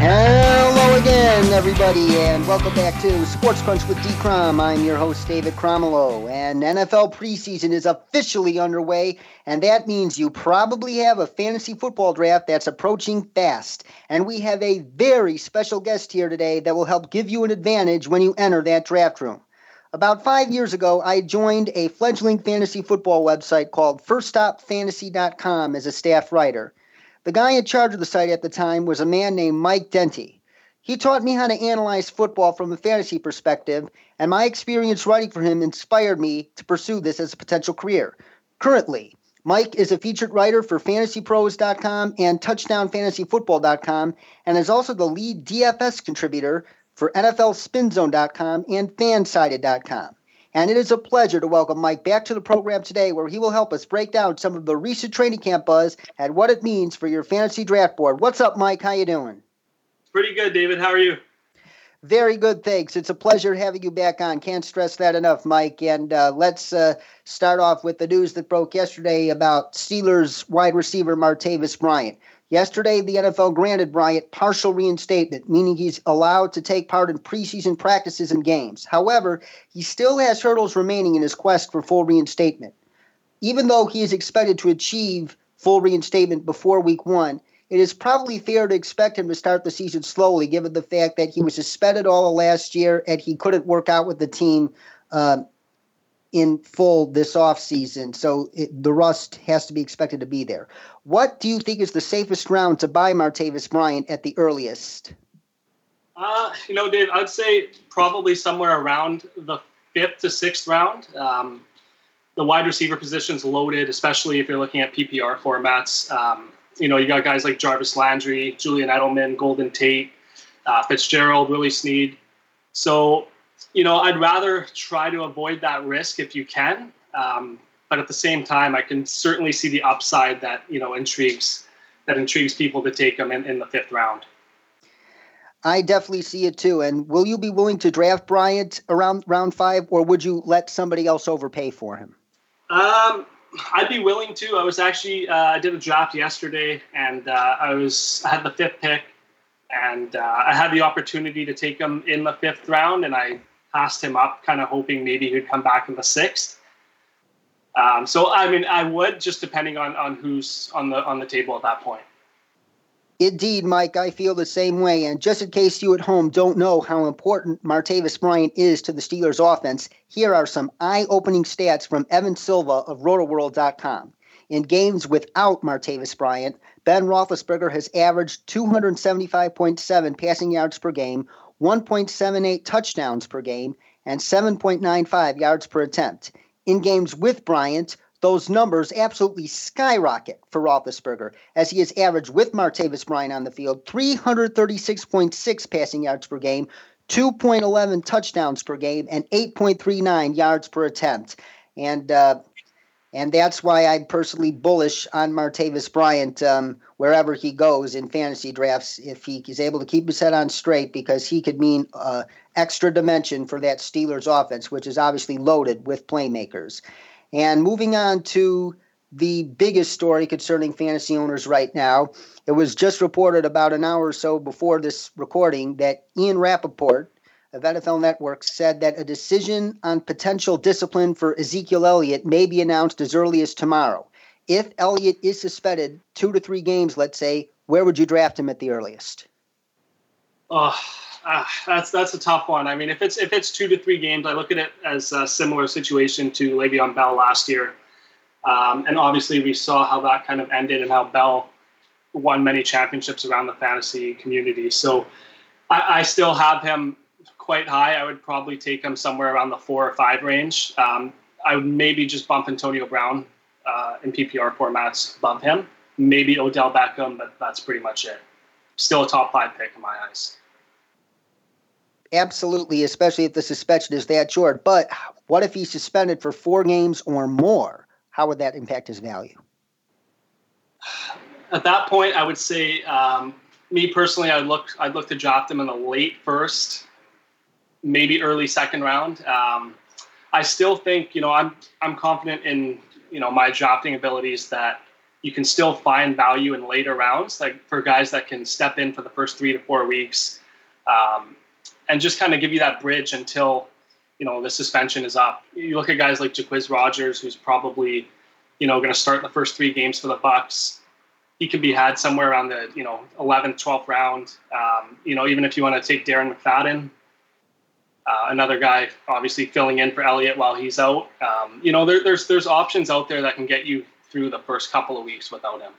Hello again, everybody, and welcome back to Sports Crunch with D. Crom. I'm your host, David Cromelo, and NFL preseason is officially underway, and that means you probably have a fantasy football draft that's approaching fast. And we have a very special guest here today that will help give you an advantage when you enter that draft room. About five years ago, I joined a fledgling fantasy football website called FirstStopFantasy.com as a staff writer. The guy in charge of the site at the time was a man named Mike Denty. He taught me how to analyze football from a fantasy perspective, and my experience writing for him inspired me to pursue this as a potential career. Currently, Mike is a featured writer for FantasyPros.com and TouchdownFantasyFootball.com, and is also the lead DFS contributor for NFLSpinZone.com and FanSided.com. And it is a pleasure to welcome Mike back to the program today, where he will help us break down some of the recent training camp buzz and what it means for your fantasy draft board. What's up, Mike? How you doing? Pretty good, David. How are you? Very good, thanks. It's a pleasure having you back on. Can't stress that enough, Mike. And uh, let's uh, start off with the news that broke yesterday about Steelers wide receiver Martavis Bryant. Yesterday, the NFL granted Bryant partial reinstatement, meaning he's allowed to take part in preseason practices and games. However, he still has hurdles remaining in his quest for full reinstatement. Even though he is expected to achieve full reinstatement before week one, it is probably fair to expect him to start the season slowly, given the fact that he was suspended all of last year and he couldn't work out with the team uh, in full this offseason. So it, the rust has to be expected to be there. What do you think is the safest round to buy Martavis Bryant at the earliest? Uh, you know, Dave, I'd say probably somewhere around the fifth to sixth round. Um, the wide receiver position's loaded, especially if you're looking at PPR formats. Um, you know, you got guys like Jarvis Landry, Julian Edelman, Golden Tate, uh, Fitzgerald, Willie Snead. So you know, I'd rather try to avoid that risk if you can. Um, but at the same time, I can certainly see the upside that you know intrigues that intrigues people to take them in, in the fifth round. I definitely see it too. And will you be willing to draft Bryant around round five, or would you let somebody else overpay for him? Um, I'd be willing to. I was actually uh, I did a draft yesterday, and uh, I was I had the fifth pick, and uh, I had the opportunity to take him in the fifth round, and I passed him up, kind of hoping maybe he'd come back in the sixth. Um, so I mean, I would just depending on on who's on the on the table at that point. Indeed, Mike, I feel the same way. And just in case you at home don't know how important Martavis Bryant is to the Steelers offense, here are some eye opening stats from Evan Silva of RotoWorld.com. In games without Martavis Bryant, Ben Roethlisberger has averaged 275.7 passing yards per game, 1.78 touchdowns per game, and 7.95 yards per attempt. In games with Bryant, those numbers absolutely skyrocket for Roethlisberger, as he has averaged with Martavis Bryant on the field 336.6 passing yards per game, 2.11 touchdowns per game, and 8.39 yards per attempt. And uh, and that's why I'm personally bullish on Martavis Bryant um, wherever he goes in fantasy drafts if he is able to keep his head on straight because he could mean uh, extra dimension for that Steelers offense, which is obviously loaded with playmakers. And moving on to the biggest story concerning fantasy owners right now, it was just reported about an hour or so before this recording that Ian Rapoport of NFL Network said that a decision on potential discipline for Ezekiel Elliott may be announced as early as tomorrow. If Elliott is suspended two to three games, let's say, where would you draft him at the earliest? Oh, uh, that's that's a tough one. I mean, if it's if it's two to three games, I look at it as a similar situation to Le'Veon Bell last year, um, and obviously we saw how that kind of ended and how Bell won many championships around the fantasy community. So I, I still have him quite high. I would probably take him somewhere around the four or five range. Um, I would maybe just bump Antonio Brown uh, in PPR formats above him. Maybe Odell Beckham, but that's pretty much it. Still a top five pick in my eyes. Absolutely, especially if the suspension is that short. But what if he's suspended for four games or more? How would that impact his value? At that point, I would say, um, me personally, I'd look, I'd look to draft him in the late first, maybe early second round. Um, I still think you know I'm I'm confident in you know my drafting abilities that you can still find value in later rounds, like for guys that can step in for the first three to four weeks, um, and just kind of give you that bridge until you know the suspension is up. You look at guys like Jacquizz Rogers, who's probably you know going to start the first three games for the Bucs. He can be had somewhere around the you know 11th, 12th round. Um, you know, even if you want to take Darren McFadden, uh, another guy obviously filling in for Elliott while he's out. Um, you know, there, there's there's options out there that can get you through the first couple of weeks without him.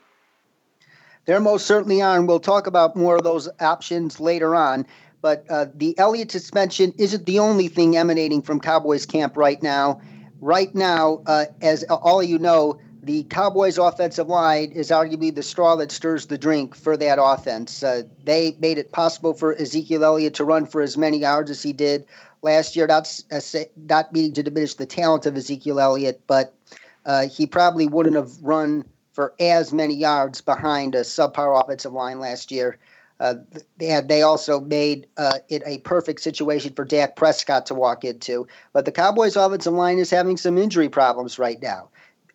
There most certainly are, and we'll talk about more of those options later on. But uh, the Elliott suspension isn't the only thing emanating from Cowboys camp right now. Right now, uh, as all of you know, the Cowboys' offensive line is arguably the straw that stirs the drink for that offense. Uh, they made it possible for Ezekiel Elliott to run for as many yards as he did last year. Not, uh, not meaning to diminish the talent of Ezekiel Elliott, but uh, he probably wouldn't have run for as many yards behind a subpar offensive line last year. Uh, they, they also made uh, it a perfect situation for Dak Prescott to walk into. But the Cowboys' offensive line is having some injury problems right now.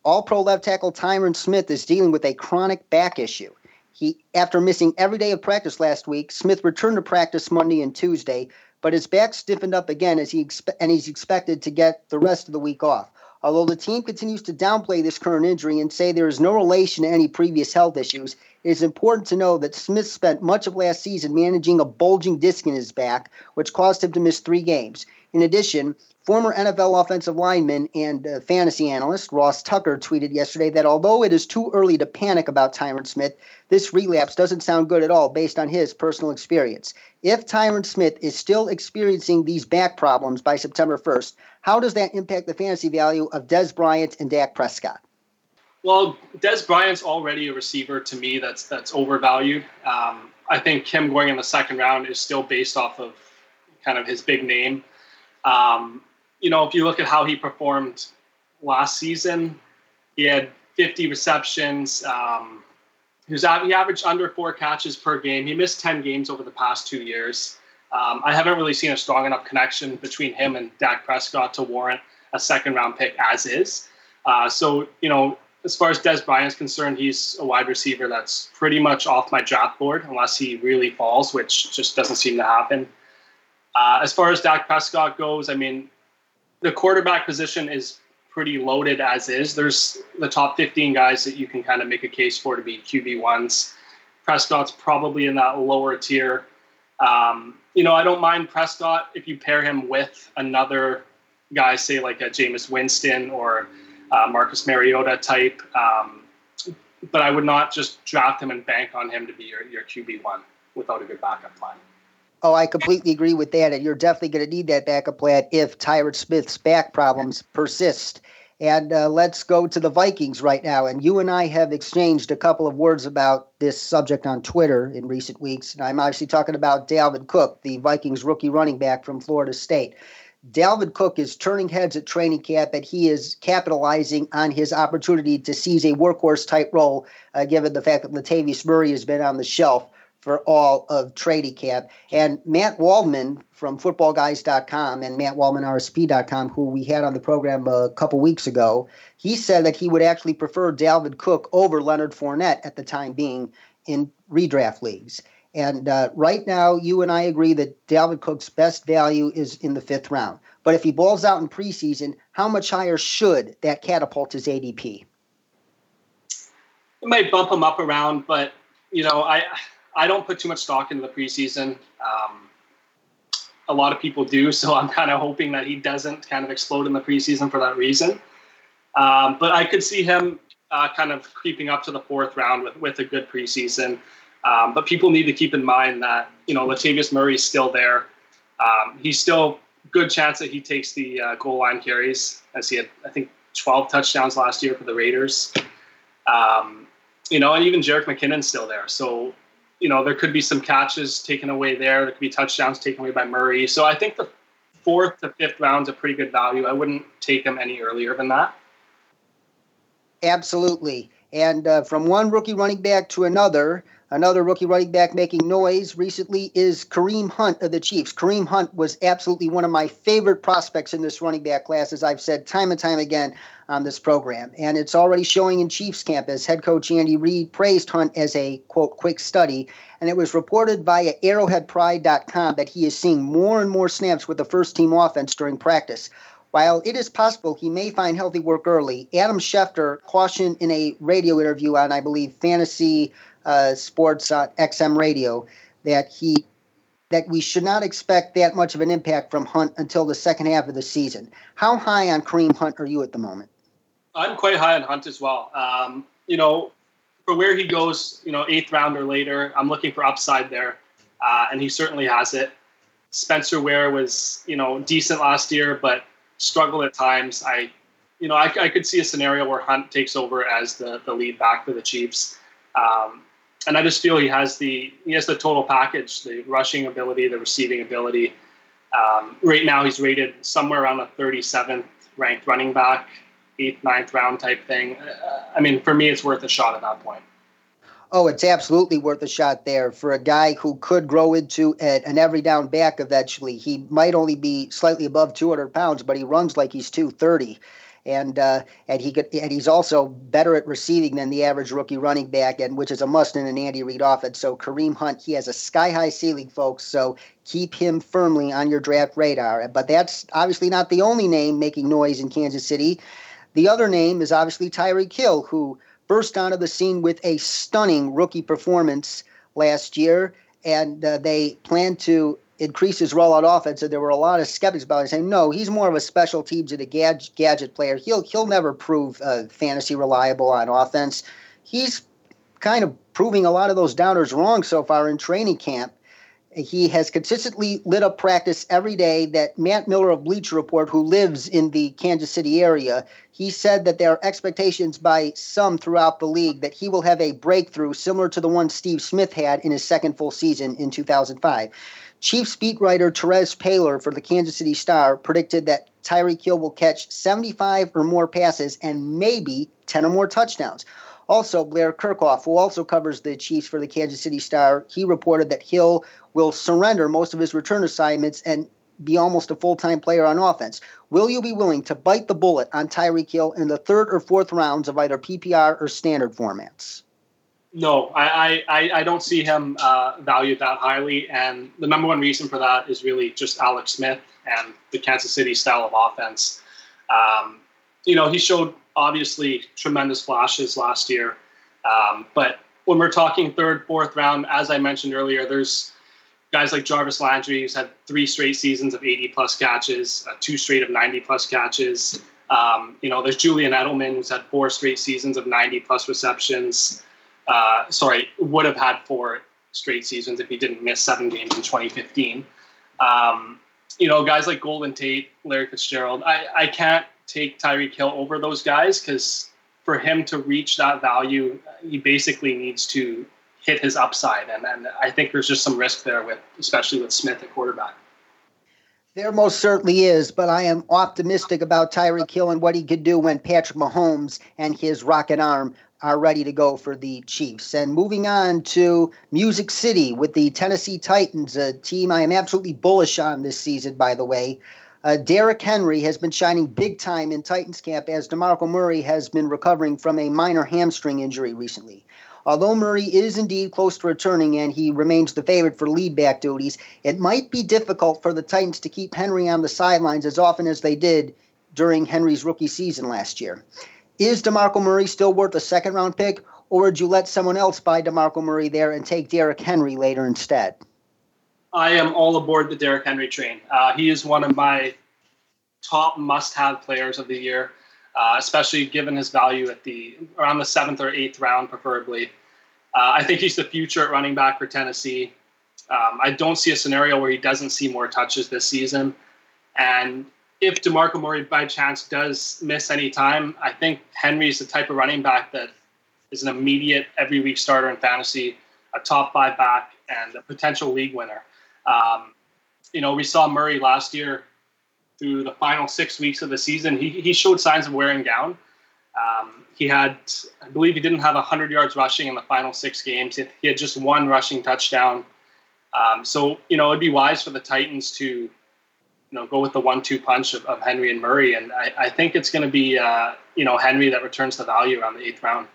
All pro left tackle Tyron Smith is dealing with a chronic back issue. He, after missing every day of practice last week, Smith returned to practice Monday and Tuesday, but his back stiffened up again as he expe- and he's expected to get the rest of the week off. Although the team continues to downplay this current injury and say there is no relation to any previous health issues, it is important to know that Smith spent much of last season managing a bulging disc in his back, which caused him to miss three games. In addition, Former NFL offensive lineman and uh, fantasy analyst Ross Tucker tweeted yesterday that although it is too early to panic about Tyron Smith, this relapse doesn't sound good at all based on his personal experience. If Tyron Smith is still experiencing these back problems by September 1st, how does that impact the fantasy value of Dez Bryant and Dak Prescott? Well, Dez Bryant's already a receiver to me that's that's overvalued. Um, I think him going in the second round is still based off of kind of his big name. Um, you know, if you look at how he performed last season, he had 50 receptions. Um, he was he averaged under four catches per game. He missed 10 games over the past two years. Um, I haven't really seen a strong enough connection between him and Dak Prescott to warrant a second round pick as is. Uh, so, you know, as far as Dez Bryant's concerned, he's a wide receiver that's pretty much off my draft board unless he really falls, which just doesn't seem to happen. Uh, as far as Dak Prescott goes, I mean, the quarterback position is pretty loaded as is. There's the top 15 guys that you can kind of make a case for to be QB ones. Prescott's probably in that lower tier. Um, you know, I don't mind Prescott if you pair him with another guy, say like a Jameis Winston or uh, Marcus Mariota type. Um, but I would not just draft him and bank on him to be your, your QB one without a good backup plan. Oh, I completely agree with that. And you're definitely going to need that backup plan if Tyron Smith's back problems persist. And uh, let's go to the Vikings right now. And you and I have exchanged a couple of words about this subject on Twitter in recent weeks. And I'm obviously talking about Dalvin Cook, the Vikings rookie running back from Florida State. Dalvin Cook is turning heads at training camp, and he is capitalizing on his opportunity to seize a workhorse type role, uh, given the fact that Latavius Murray has been on the shelf for all of trading camp. And Matt Waldman from footballguys.com and Matt Waldman RSP.com, who we had on the program a couple weeks ago, he said that he would actually prefer Dalvin Cook over Leonard Fournette at the time being in redraft leagues. And uh, right now, you and I agree that Dalvin Cook's best value is in the fifth round. But if he balls out in preseason, how much higher should that catapult his ADP? It might bump him up around, but you know, I I don't put too much stock into the preseason. Um, a lot of people do, so I'm kind of hoping that he doesn't kind of explode in the preseason for that reason. Um, but I could see him uh, kind of creeping up to the fourth round with, with a good preseason. Um, but people need to keep in mind that you know Latavius Murray is still there. Um, he's still good chance that he takes the uh, goal line carries, as he had I think 12 touchdowns last year for the Raiders. Um, you know, and even Jerick McKinnon's still there. So you know, there could be some catches taken away there. There could be touchdowns taken away by Murray. So I think the fourth to fifth round's a pretty good value. I wouldn't take him any earlier than that. Absolutely. And uh, from one rookie running back to another, Another rookie running back making noise recently is Kareem Hunt of the Chiefs. Kareem Hunt was absolutely one of my favorite prospects in this running back class, as I've said time and time again on this program. And it's already showing in Chiefs camp as head coach Andy Reid praised Hunt as a, quote, quick study. And it was reported via arrowheadpride.com that he is seeing more and more snaps with the first team offense during practice. While it is possible he may find healthy work early, Adam Schefter cautioned in a radio interview on, I believe, Fantasy uh, Sports on XM Radio that he that we should not expect that much of an impact from Hunt until the second half of the season. How high on Kareem Hunt are you at the moment? I'm quite high on Hunt as well. Um, you know, for where he goes, you know, eighth round or later, I'm looking for upside there, uh, and he certainly has it. Spencer Ware was, you know, decent last year, but struggled at times. I, you know, I, I could see a scenario where Hunt takes over as the the lead back for the Chiefs. Um, and I just feel he has the he has the total package: the rushing ability, the receiving ability. Um, right now, he's rated somewhere around the 37th ranked running back, eighth, ninth round type thing. Uh, I mean, for me, it's worth a shot at that point. Oh, it's absolutely worth a shot there for a guy who could grow into an every down back eventually. He might only be slightly above 200 pounds, but he runs like he's 230 and uh, and he could and he's also better at receiving than the average rookie running back, and which is a must in an Andy Reid offense. So Kareem Hunt, he has a sky high ceiling, folks. So keep him firmly on your draft radar. But that's obviously not the only name making noise in Kansas City. The other name is obviously Tyreek Hill, who burst onto the scene with a stunning rookie performance last year, and uh, they plan to increase his rollout offense, and there were a lot of skeptics about it, saying, "No, he's more of a special teams and a gadget, gadget player. He'll he'll never prove uh, fantasy reliable on offense." He's kind of proving a lot of those downers wrong so far in training camp. He has consistently lit up practice every day. That Matt Miller of Bleacher Report, who lives in the Kansas City area, he said that there are expectations by some throughout the league that he will have a breakthrough similar to the one Steve Smith had in his second full season in 2005. Chiefs beat writer Terez Paylor for the Kansas City Star predicted that Tyreek Hill will catch 75 or more passes and maybe 10 or more touchdowns. Also, Blair Kerkhoff, who also covers the Chiefs for the Kansas City Star, he reported that Hill will surrender most of his return assignments and be almost a full time player on offense. Will you be willing to bite the bullet on Tyreek Hill in the third or fourth rounds of either PPR or standard formats? No, I, I, I don't see him uh, valued that highly. And the number one reason for that is really just Alex Smith and the Kansas City style of offense. Um, you know, he showed obviously tremendous flashes last year. Um, but when we're talking third, fourth round, as I mentioned earlier, there's guys like Jarvis Landry who's had three straight seasons of 80 plus catches, uh, two straight of 90 plus catches. Um, you know, there's Julian Edelman who's had four straight seasons of 90 plus receptions uh, sorry, would have had four straight seasons if he didn't miss seven games in 2015. Um, you know, guys like Golden Tate, Larry Fitzgerald, I, I can't take Tyreek Hill over those guys because for him to reach that value, he basically needs to hit his upside. And, and I think there's just some risk there with, especially with Smith at quarterback. There most certainly is, but I am optimistic about Tyreek Hill and what he could do when Patrick Mahomes and his rocket arm are ready to go for the Chiefs. And moving on to Music City with the Tennessee Titans, a team I am absolutely bullish on this season, by the way. Uh, Derrick Henry has been shining big time in Titans camp as DeMarco Murray has been recovering from a minor hamstring injury recently. Although Murray is indeed close to returning and he remains the favorite for lead back duties, it might be difficult for the Titans to keep Henry on the sidelines as often as they did during Henry's rookie season last year. Is DeMarco Murray still worth a second round pick, or would you let someone else buy DeMarco Murray there and take Derrick Henry later instead? I am all aboard the Derrick Henry train. Uh, he is one of my top must-have players of the year, uh, especially given his value at the around the seventh or eighth round, preferably. Uh, I think he's the future at running back for Tennessee. Um, I don't see a scenario where he doesn't see more touches this season, and if DeMarco Murray by chance does miss any time, I think Henry is the type of running back that is an immediate every week starter in fantasy, a top five back, and a potential league winner. Um, you know, we saw Murray last year through the final six weeks of the season. He, he showed signs of wearing down. Um, he had, I believe, he didn't have 100 yards rushing in the final six games. He had just one rushing touchdown. Um, so you know, it'd be wise for the Titans to, you know, go with the one-two punch of, of Henry and Murray, and I, I think it's going to be, uh, you know, Henry that returns the value around the eighth round.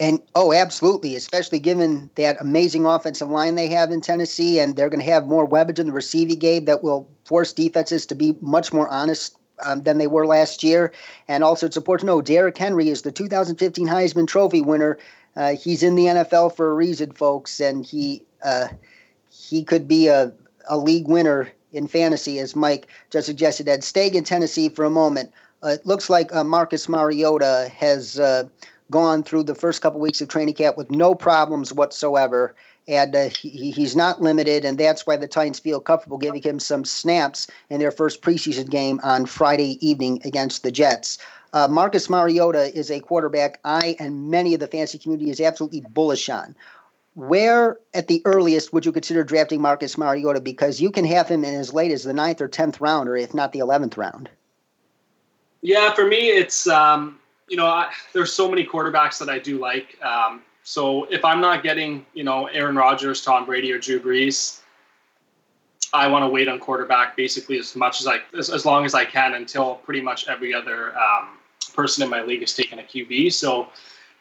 And oh, absolutely, especially given that amazing offensive line they have in Tennessee, and they're going to have more weapons in the receiving game that will force defenses to be much more honest um, than they were last year. And also, it's important to know Derrick Henry is the 2015 Heisman Trophy winner. Uh, he's in the NFL for a reason, folks, and he uh, he could be a, a league winner in fantasy, as Mike just suggested. And staying in Tennessee for a moment, uh, it looks like uh, Marcus Mariota has uh, gone through the first couple weeks of training camp with no problems whatsoever. And uh, he, he's not limited, and that's why the Titans feel comfortable giving him some snaps in their first preseason game on Friday evening against the Jets. Uh, Marcus Mariota is a quarterback I and many of the fantasy community is absolutely bullish on. Where at the earliest would you consider drafting Marcus Mariota? Because you can have him in as late as the ninth or tenth round, or if not the eleventh round. Yeah, for me, it's um, you know, I, there's so many quarterbacks that I do like. Um, so if I'm not getting, you know, Aaron Rodgers, Tom Brady, or Drew Brees, I want to wait on quarterback basically as much as I, as, as long as I can until pretty much every other um, person in my league has taken a QB. So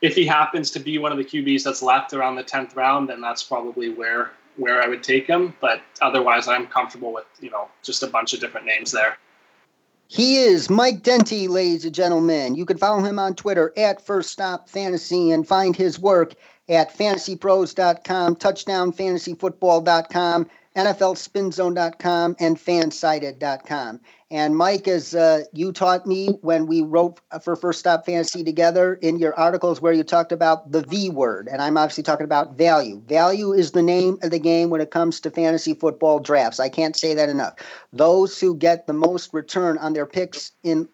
if he happens to be one of the QBs that's left around the tenth round, then that's probably where where I would take him. But otherwise, I'm comfortable with you know just a bunch of different names there. He is Mike Denty, ladies and gentlemen. You can follow him on Twitter at First Stop Fantasy and find his work at fantasypros.com, touchdownfantasyfootball.com, NFLspinzone.com, and fansided.com. And Mike, as uh, you taught me when we wrote for First Stop Fantasy together in your articles where you talked about the V word, and I'm obviously talking about value. Value is the name of the game when it comes to fantasy football drafts. I can't say that enough. Those who get the most return on their picks in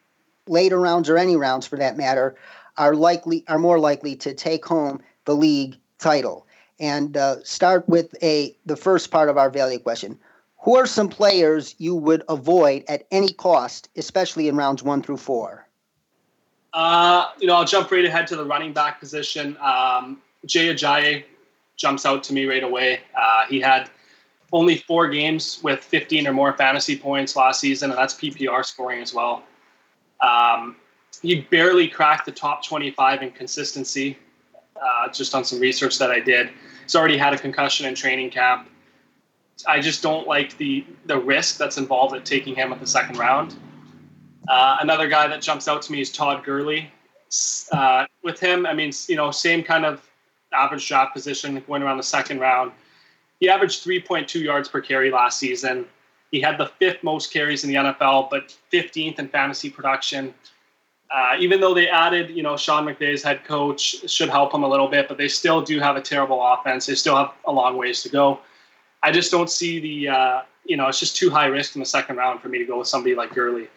later rounds or any rounds for that matter are likely are more likely to take home the league title. And uh, start with a the first part of our value question who are some players you would avoid at any cost, especially in rounds one through four? Uh, you know, I'll jump right ahead to the running back position. Um, Jay Ajayi jumps out to me right away. Uh, he had only four games with 15 or more fantasy points last season, and that's PPR scoring as well. Um, he barely cracked the top 25 in consistency, uh, just on some research that I did. He's already had a concussion in training camp. I just don't like the the risk that's involved at taking him at the second round. Uh, another guy that jumps out to me is Todd Gurley. Uh, with him, I mean, you know, same kind of average draft position going around the second round. He averaged 3.2 yards per carry last season. He had the fifth most carries in the NFL, but 15th in fantasy production. Uh, even though they added, you know, Sean McVay as head coach should help them a little bit, but they still do have a terrible offense. They still have a long ways to go. I just don't see the uh, you know it's just too high risk in the second round for me to go with somebody like Gurley.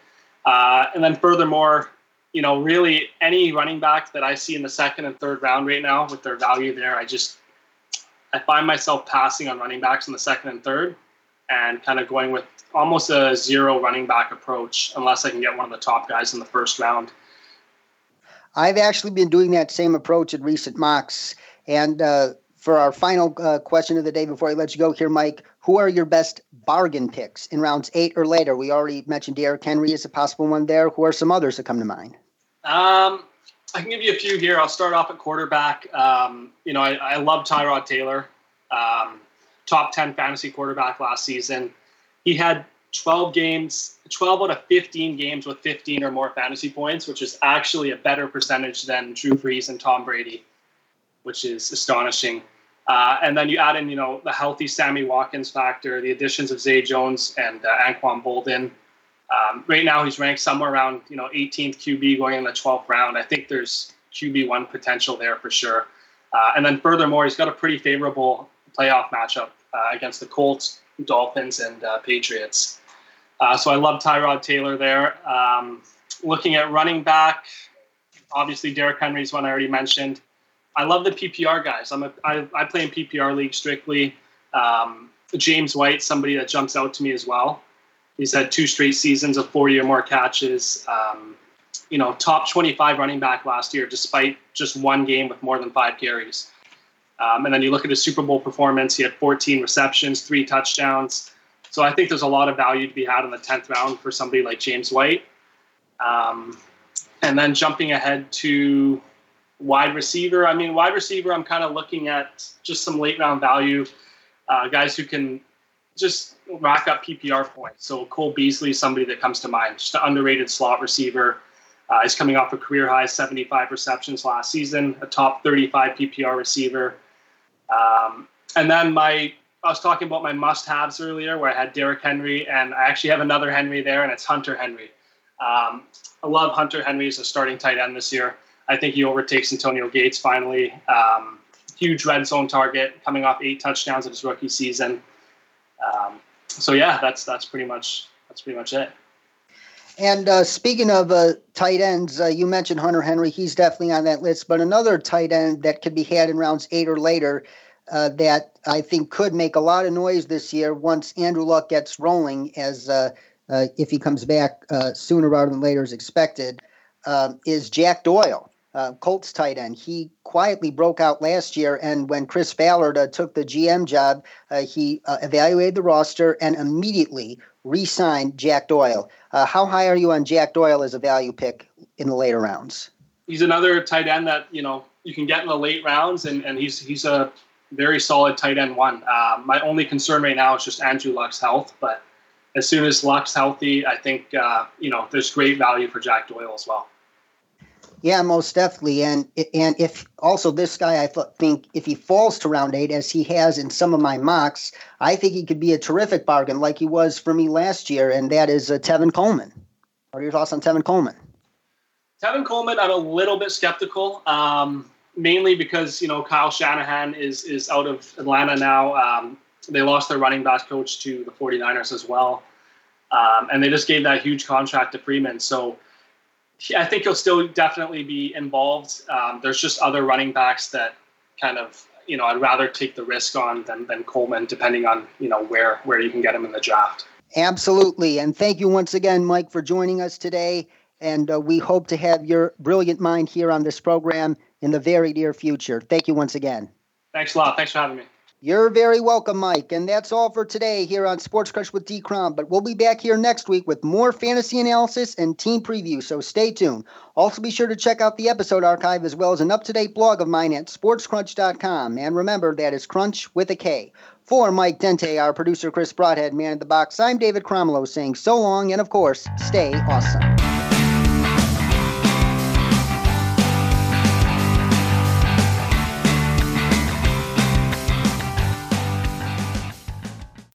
Uh, and then furthermore, you know, really any running back that I see in the second and third round right now with their value there, I just I find myself passing on running backs in the second and third, and kind of going with almost a zero running back approach unless I can get one of the top guys in the first round. I've actually been doing that same approach in recent mocks, and uh, for our final uh, question of the day before I let you go here, Mike, who are your best bargain picks in rounds eight or later? We already mentioned Derrick Henry as a possible one there. Who are some others that come to mind? Um, I can give you a few here. I'll start off at quarterback. Um, you know, I, I, love Tyrod Taylor, um, top 10 fantasy quarterback last season. He had 12 games, 12 out of 15 games with 15 or more fantasy points, which is actually a better percentage than Drew Brees and Tom Brady, which is astonishing. Uh, and then you add in, you know, the healthy Sammy Watkins factor, the additions of Zay Jones and uh, Anquan Boldin. Um, right now, he's ranked somewhere around, you know, 18th QB going in the 12th round. I think there's QB one potential there for sure. Uh, and then furthermore, he's got a pretty favorable playoff matchup uh, against the Colts, Dolphins, and uh, Patriots. Uh, so I love Tyrod Taylor there. Um, looking at running back, obviously Derrick Henry is one I already mentioned. I love the PPR guys. I'm a, I, I play in PPR league strictly. Um, James White, somebody that jumps out to me as well. He's had two straight seasons of 40 or more catches. Um, you know, top 25 running back last year, despite just one game with more than five carries. Um, and then you look at his Super Bowl performance, he had 14 receptions, three touchdowns. So I think there's a lot of value to be had in the 10th round for somebody like James White. Um, and then jumping ahead to wide receiver, I mean, wide receiver, I'm kind of looking at just some late round value, uh, guys who can just rack up PPR points. So Cole Beasley, somebody that comes to mind, just an underrated slot receiver. Uh, he's coming off a career high 75 receptions last season, a top 35 PPR receiver. Um, and then my, I was talking about my must-haves earlier, where I had Derrick Henry, and I actually have another Henry there, and it's Hunter Henry. Um, I love Hunter Henry as a starting tight end this year. I think he overtakes Antonio Gates finally. Um, huge red zone target, coming off eight touchdowns in his rookie season. Um, so yeah, that's that's pretty much that's pretty much it. And uh, speaking of uh, tight ends, uh, you mentioned Hunter Henry. He's definitely on that list. But another tight end that could be had in rounds eight or later uh, that I think could make a lot of noise this year once Andrew Luck gets rolling, as uh, uh, if he comes back sooner rather than later as expected, um, is Jack Doyle uh, Colts tight end. He quietly broke out last year, and when Chris Ballard uh, took the GM job, uh, he uh, evaluated the roster and immediately re-signed Jack Doyle. Uh, how high are you on Jack Doyle as a value pick in the later rounds? He's another tight end that you know you can get in the late rounds, and, and he's he's a very solid tight end one. Uh, my only concern right now is just Andrew Luck's health, but as soon as Luck's healthy, I think you know there's great value for Jack Doyle as well. Yeah, most definitely. And and if also this guy, I think if he falls to round eight, as he has in some of my mocks, I think he could be a terrific bargain, like he was for me last year, and that is uh, Tevin Coleman. What are your thoughts on Tevin Coleman? Tevin Coleman, I'm a little bit skeptical, um, mainly because you know Kyle Shanahan is is out of Atlanta now. Um, they lost their running back coach to the 49ers as well, um, and they just gave that huge contract to Freeman. So I think he'll still definitely be involved. Um, there's just other running backs that kind of you know I'd rather take the risk on than, than Coleman, depending on you know where where you can get him in the draft. Absolutely, and thank you once again, Mike, for joining us today. And uh, we hope to have your brilliant mind here on this program in the very near future. Thank you once again. Thanks a lot. Thanks for having me. You're very welcome, Mike. And that's all for today here on Sports Crunch with D. Crom. But we'll be back here next week with more fantasy analysis and team preview, so stay tuned. Also, be sure to check out the episode archive as well as an up to date blog of mine at sportscrunch.com. And remember, that is crunch with a K. For Mike Denty, our producer Chris Broadhead, man in the box, I'm David Cromwell saying so long and, of course, stay awesome.